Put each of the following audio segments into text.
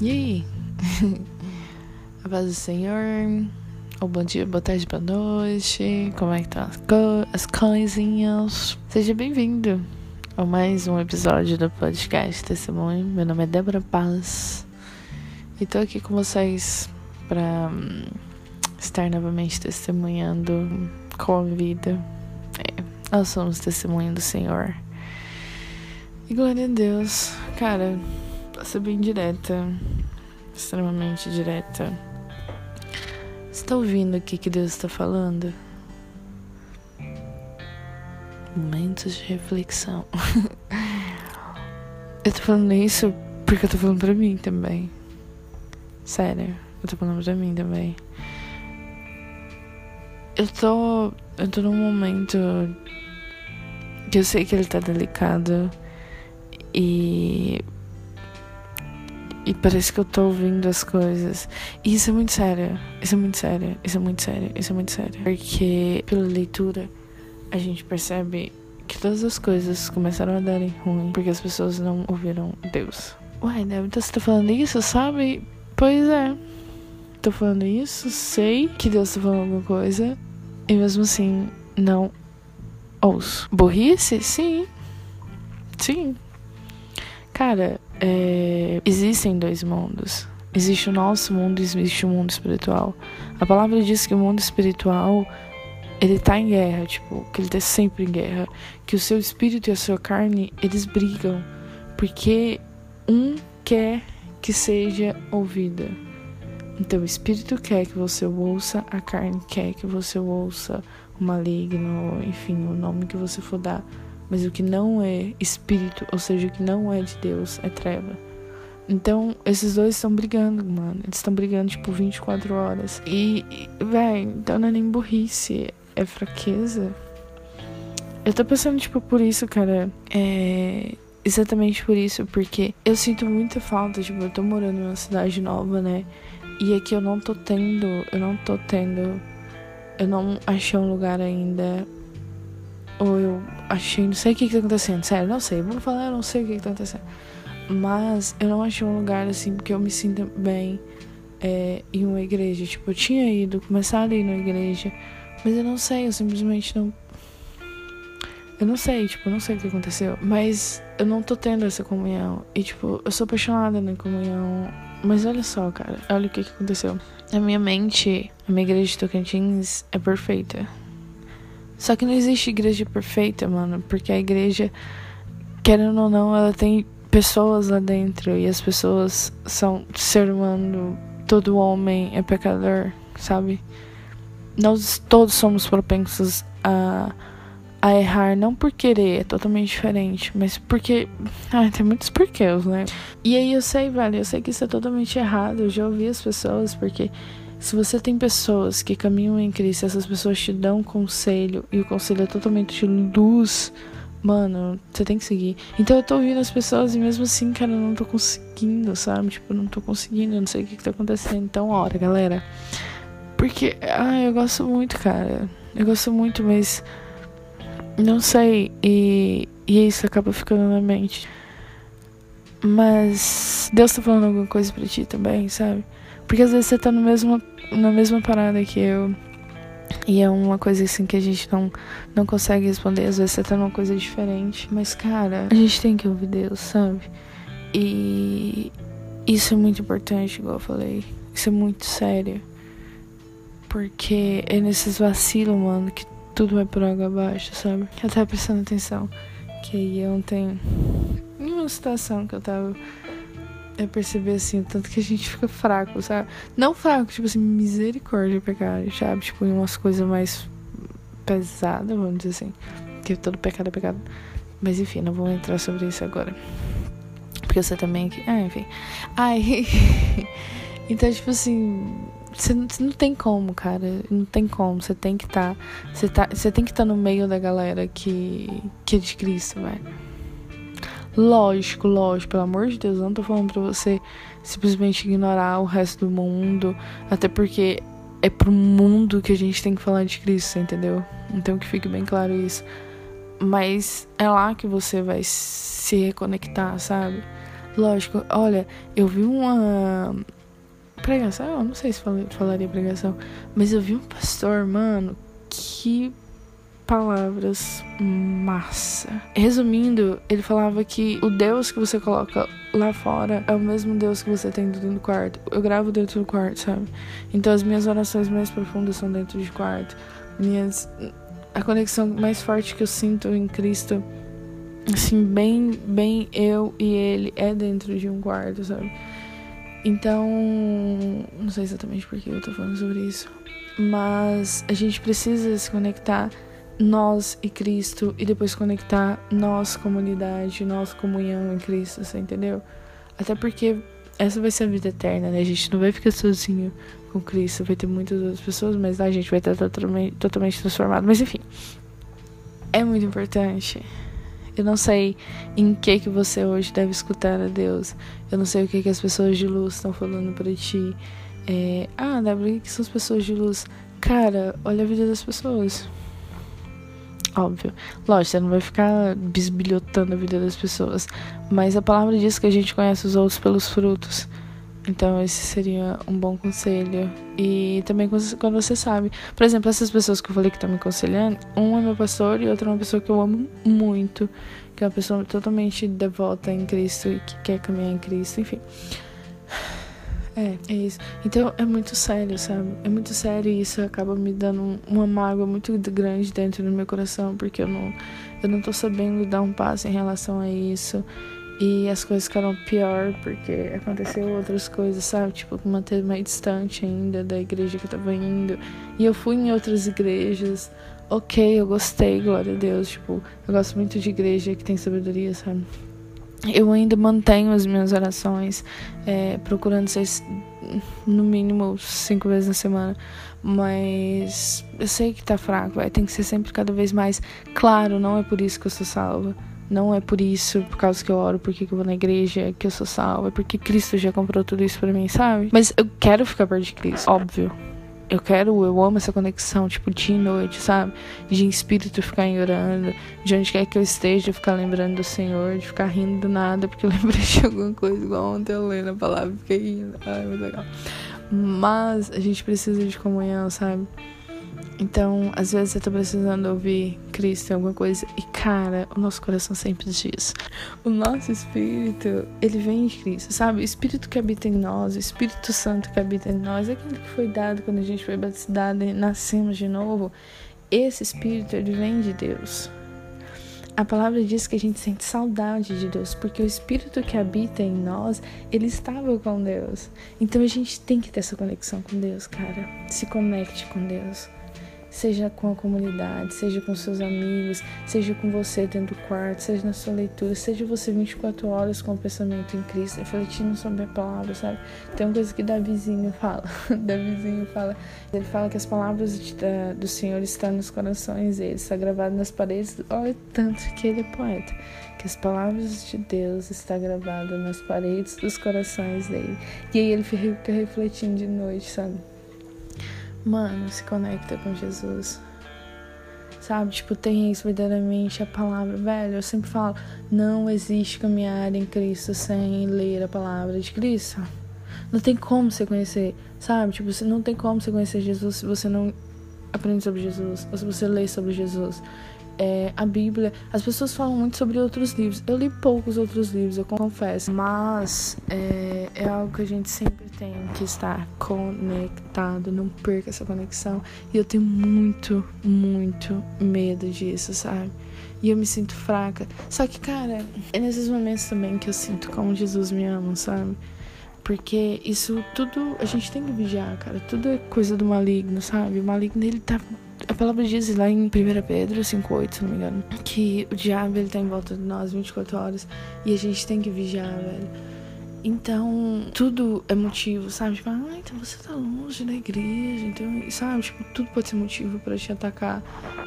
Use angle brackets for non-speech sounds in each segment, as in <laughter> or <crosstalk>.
E aí? <laughs> A paz do Senhor. Bom dia, boa tarde, boa noite. Como é que estão tá as, co as coisinhas? Seja bem-vindo a mais um episódio do podcast Testemunho. Meu nome é Débora Paz. E tô aqui com vocês para um, estar novamente testemunhando com a vida. É, nós somos testemunho do Senhor. E glória a Deus. Cara, pra ser bem direta, extremamente direta. Você tá ouvindo o que, que Deus está falando? Momentos de reflexão. <laughs> eu tô falando isso porque eu tô falando pra mim também. Sério, eu tô falando pra mim também. Eu tô. Eu tô num momento que eu sei que ele tá delicado e e parece que eu tô ouvindo as coisas. E isso é muito sério. Isso é muito sério. Isso é muito sério. Isso é muito sério. Porque pela leitura a gente percebe que todas as coisas começaram a darem ruim porque as pessoas não ouviram Deus. Uai, Débora, então você tá falando isso, sabe? Pois é. Tô falando isso, sei que Deus tá falando alguma coisa e mesmo assim não ouço. Burrice? Sim. Sim. Cara, é, existem dois mundos. Existe o nosso mundo e existe o mundo espiritual. A palavra diz que o mundo espiritual ele tá em guerra, tipo, que ele tá sempre em guerra, que o seu espírito e a sua carne, eles brigam, porque um quer que seja ouvida. Então o espírito quer que você ouça, a carne quer que você ouça o maligno, enfim, o nome que você for dar. Mas o que não é espírito, ou seja, o que não é de Deus, é treva. Então, esses dois estão brigando, mano. Eles estão brigando, tipo, 24 horas. E, véi, então não é nem burrice, é fraqueza. Eu tô pensando, tipo, por isso, cara. É. Exatamente por isso, porque eu sinto muita falta, tipo, eu tô morando numa cidade nova, né? E aqui eu não tô tendo, eu não tô tendo, eu não achei um lugar ainda ou eu achei, não sei o que, que tá acontecendo, sério, não sei, vamos falar, eu não sei o que, que tá acontecendo. Mas eu não achei um lugar assim que eu me sinta bem é, em uma igreja. Tipo, eu tinha ido, começado a ir na igreja, mas eu não sei, eu simplesmente não. Eu não sei, tipo, eu não sei o que aconteceu. Mas eu não tô tendo essa comunhão. E, tipo, eu sou apaixonada na comunhão. Mas olha só, cara, olha o que, que aconteceu. Na minha mente, a minha igreja de Tocantins é perfeita. Só que não existe igreja perfeita, mano, porque a igreja, querendo ou não, ela tem pessoas lá dentro e as pessoas são ser humano, todo homem é pecador, sabe? Nós todos somos propensos a, a errar, não por querer, é totalmente diferente, mas porque. Ah, tem muitos porquês, né? E aí eu sei, velho, eu sei que isso é totalmente errado, eu já ouvi as pessoas, porque se você tem pessoas que caminham em Cristo, essas pessoas te dão conselho e o conselho é totalmente de luz, mano, você tem que seguir. Então eu tô ouvindo as pessoas e mesmo assim, cara, eu não tô conseguindo, sabe? Tipo, eu não tô conseguindo, eu não sei o que, que tá acontecendo. Então, ora, galera. Porque, ah, eu gosto muito, cara. Eu gosto muito, mas. Não sei. E, e isso acaba ficando na mente. Mas Deus tá falando alguma coisa pra ti também, sabe? Porque às vezes você tá no mesmo, na mesma parada que eu. E é uma coisa assim que a gente não, não consegue responder. Às vezes você tá numa coisa diferente. Mas, cara, a gente tem que ouvir Deus, sabe? E isso é muito importante, igual eu falei. Isso é muito sério. Porque é nesses vacilos, mano, que tudo vai por água abaixo, sabe? Eu tava prestando atenção. Que ontem, em uma situação que eu tava é perceber assim, tanto que a gente fica fraco, sabe? Não fraco, tipo assim, misericórdia pecado, sabe? Tipo, em umas coisas mais pesadas, vamos dizer assim. Que todo pecado é pecado. Mas enfim, não vou entrar sobre isso agora. Porque você também. Ah, enfim. Ai. <laughs> então, tipo assim. Você não, você não tem como, cara. Não tem como. Você tem que estar. Tá, você, tá, você tem que estar tá no meio da galera que, que é de Cristo, velho. Lógico, lógico, pelo amor de Deus, eu não tô falando pra você simplesmente ignorar o resto do mundo, até porque é pro mundo que a gente tem que falar de Cristo, entendeu? Então que fique bem claro isso. Mas é lá que você vai se reconectar, sabe? Lógico, olha, eu vi uma pregação, eu não sei se falaria pregação, mas eu vi um pastor, mano, que palavras massa. Resumindo, ele falava que o Deus que você coloca lá fora é o mesmo Deus que você tem dentro do quarto. Eu gravo dentro do quarto, sabe? Então as minhas orações mais profundas são dentro de quarto. Minhas a conexão mais forte que eu sinto em Cristo, assim, bem, bem eu e ele é dentro de um quarto, sabe? Então, não sei exatamente por que eu tô falando sobre isso, mas a gente precisa se conectar nós e Cristo e depois conectar nós comunidade, nós comunhão em Cristo, você entendeu? Até porque essa vai ser a vida eterna, né? A gente não vai ficar sozinho com Cristo, vai ter muitas outras pessoas, mas a gente vai estar totalmente, totalmente transformado. Mas enfim, é muito importante. Eu não sei em que que você hoje deve escutar a Deus. Eu não sei o que que as pessoas de luz estão falando para ti. É, ah, o que são as pessoas de luz? Cara, olha a vida das pessoas. Óbvio. Lógico, você não vai ficar bisbilhotando a vida das pessoas. Mas a palavra diz que a gente conhece os outros pelos frutos. Então, esse seria um bom conselho. E também quando você sabe. Por exemplo, essas pessoas que eu falei que estão me aconselhando, um é meu pastor e outro é uma pessoa que eu amo muito. Que é uma pessoa totalmente devota em Cristo e que quer caminhar em Cristo, enfim. É, é isso. Então é muito sério, sabe? É muito sério e isso acaba me dando uma mágoa muito grande dentro do meu coração, porque eu não, eu não tô sabendo dar um passo em relação a isso. E as coisas ficaram pior porque aconteceu outras coisas, sabe? Tipo, manter mais distante ainda da igreja que eu tava indo. E eu fui em outras igrejas. Ok, eu gostei, glória a Deus. Tipo, eu gosto muito de igreja que tem sabedoria, sabe? Eu ainda mantenho as minhas orações, é, procurando ser no mínimo cinco vezes na semana. Mas eu sei que tá fraco, é, tem que ser sempre cada vez mais claro. Não é por isso que eu sou salva. Não é por isso, por causa que eu oro, porque que eu vou na igreja, que eu sou salva. É porque Cristo já comprou tudo isso pra mim, sabe? Mas eu quero ficar perto de Cristo, óbvio eu quero, eu amo essa conexão, tipo, dia e noite, sabe? De espírito ficar orando, de onde quer que eu esteja, ficar lembrando do Senhor, de ficar rindo do nada, porque eu <laughs> lembrei de alguma coisa, igual ontem eu lendo a palavra fiquei rindo. Ai, muito legal. Mas a gente precisa de comunhão, sabe? Então, às vezes você tá precisando ouvir Cristo em alguma coisa e, cara, o nosso coração sempre diz. O nosso espírito, ele vem de Cristo, sabe? O espírito que habita em nós, o Espírito Santo que habita em nós, aquele que foi dado quando a gente foi batizado e nascemos de novo. Esse espírito, ele vem de Deus. A palavra diz que a gente sente saudade de Deus, porque o Espírito que habita em nós, ele estava com Deus. Então a gente tem que ter essa conexão com Deus, cara. Se conecte com Deus seja com a comunidade, seja com seus amigos, seja com você dentro do quarto, seja na sua leitura, seja você 24 horas com o pensamento em Cristo, refletindo sobre a palavra, sabe? Tem uma coisa que Davizinho fala, <laughs> Davizinho fala, ele fala que as palavras do Senhor estão nos corações dele, está gravado nas paredes, olha tanto que ele é poeta, que as palavras de Deus estão gravadas nas paredes dos corações dele, e aí ele fica refletindo de noite, sabe? Mano, se conecta com Jesus. Sabe? Tipo, tem isso verdadeiramente a palavra. Velho, eu sempre falo: não existe caminhar em Cristo sem ler a palavra de Cristo. Não tem como você conhecer, sabe? Tipo, não tem como você conhecer Jesus se você não aprende sobre Jesus, ou se você lê sobre Jesus é, a Bíblia. As pessoas falam muito sobre outros livros. Eu li poucos outros livros, eu confesso. Mas é, é algo que a gente sempre tem que estar conectado. Não perca essa conexão. E eu tenho muito, muito medo disso, sabe? E eu me sinto fraca. Só que, cara, é nesses momentos também que eu sinto como Jesus me ama, sabe? Porque isso tudo a gente tem que vigiar, cara. Tudo é coisa do maligno, sabe? O maligno ele tá a palavra diz lá em 1 Pedro 5,8, se não me engano, que o diabo ele tá em volta de nós 24 horas e a gente tem que vigiar, velho. Então, tudo é motivo, sabe? Tipo, ah, então você tá longe da igreja, então, sabe? Tipo, tudo pode ser motivo para te atacar.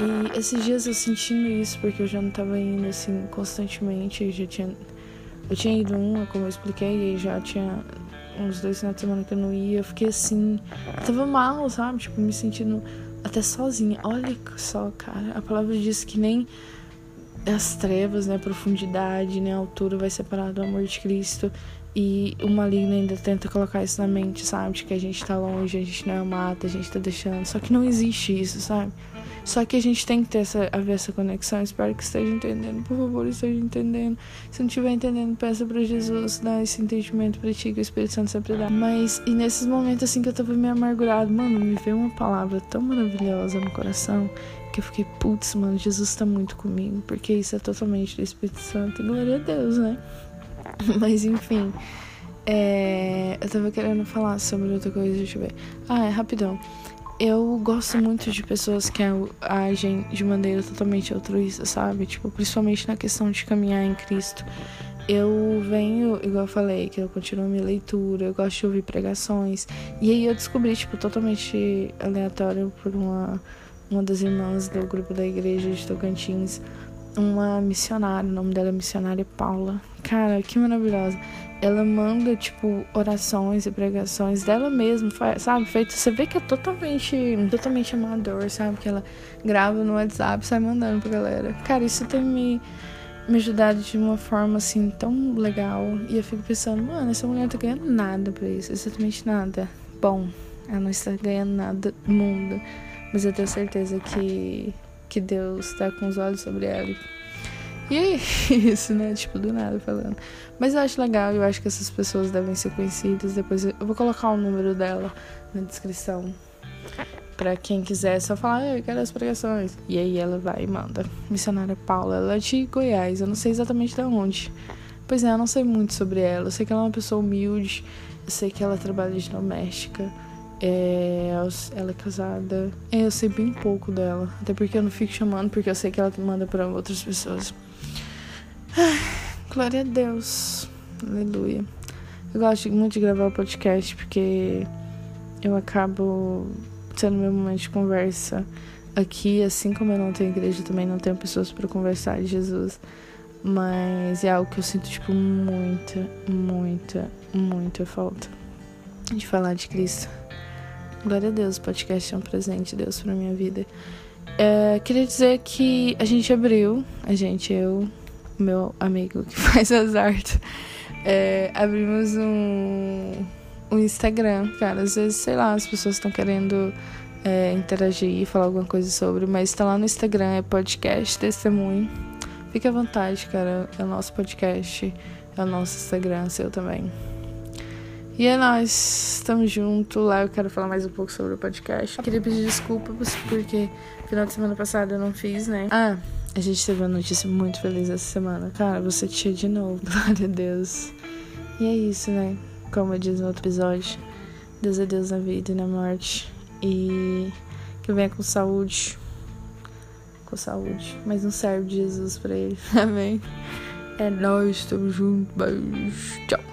E esses dias eu sentindo isso, porque eu já não tava indo assim constantemente, eu já tinha. Eu tinha ido uma, como eu expliquei, e já tinha uns dois finais de semana que eu não ia. Eu fiquei assim, eu tava mal, sabe? Tipo, me sentindo até sozinha. Olha só, cara, a palavra diz que nem as trevas, né, a profundidade, né, a altura vai separar do amor de Cristo. E o maligno ainda tenta colocar isso na mente, sabe? De que a gente tá longe, a gente não é amado, a gente tá deixando. Só que não existe isso, sabe? Só que a gente tem que ter essa, haver essa conexão. Espero que esteja entendendo. Por favor, esteja entendendo. Se não estiver entendendo, peça para Jesus dar esse entendimento para ti, que o Espírito Santo sempre dá. Mas, e nesses momentos assim que eu tava meio amargurado, mano, me veio uma palavra tão maravilhosa no coração que eu fiquei, putz, mano, Jesus tá muito comigo. Porque isso é totalmente do Espírito Santo. E glória a Deus, né? <laughs> Mas enfim. É, eu tava querendo falar sobre outra coisa, deixa eu ver. Ah, é rapidão. Eu gosto muito de pessoas que agem de maneira totalmente altruísta, sabe? Tipo, principalmente na questão de caminhar em Cristo. Eu venho, igual eu falei, que eu continuo minha leitura, eu gosto de ouvir pregações. E aí eu descobri, tipo, totalmente aleatório por uma, uma das irmãs do grupo da igreja de Tocantins, uma missionária, o nome dela é missionária Paula. Cara, que maravilhosa. Ela manda, tipo, orações e pregações dela mesma, sabe? Feito, você vê que é totalmente, totalmente amador, sabe? Que ela grava no WhatsApp e sai mandando pra galera. Cara, isso tem me, me ajudado de uma forma, assim, tão legal. E eu fico pensando, mano, essa mulher tá ganhando nada pra isso, exatamente nada. Bom, ela não está ganhando nada no mundo. Mas eu tenho certeza que que Deus tá com os olhos sobre ela. E é <laughs> isso, né? Tipo, do nada falando. Mas eu acho legal, eu acho que essas pessoas devem ser conhecidas. Depois eu vou colocar o número dela na descrição. Pra quem quiser, só falar, eu quero as pregações. E aí ela vai e manda. Missionária Paula, ela é de Goiás, eu não sei exatamente de onde. Pois é, eu não sei muito sobre ela. Eu sei que ela é uma pessoa humilde, eu sei que ela trabalha de doméstica. É, ela é casada. É, eu sei bem pouco dela. Até porque eu não fico chamando, porque eu sei que ela manda para outras pessoas. Glória a Deus. Aleluia. Eu gosto muito de gravar o podcast porque eu acabo tendo meu momento de conversa aqui, assim como eu não tenho igreja, também não tenho pessoas para conversar de Jesus. Mas é algo que eu sinto, tipo, muita, muita, muita falta de falar de Cristo. Glória a Deus, o podcast é um presente de Deus pra minha vida. É, queria dizer que a gente abriu, a gente, eu, meu amigo que <laughs> faz as artes, é, abrimos um, um Instagram, cara. Às vezes, sei lá, as pessoas estão querendo é, interagir, falar alguma coisa sobre, mas tá lá no Instagram, é podcast testemunho. Fique à vontade, cara. É o nosso podcast, é o nosso Instagram, seu também. E é nóis, estamos juntos. Lá eu quero falar mais um pouco sobre o podcast. Queria pedir desculpas porque final de semana passada eu não fiz, né? Ah, a gente teve uma notícia muito feliz essa semana. Cara, você tia de novo, <laughs> glória a Deus. E é isso, né? Como eu disse no outro episódio, Deus é Deus na vida e na morte. E que venha com saúde. Com saúde. Mas não serve de Jesus pra ele. <laughs> Amém. É nóis, estamos juntos. Beijo. Tchau.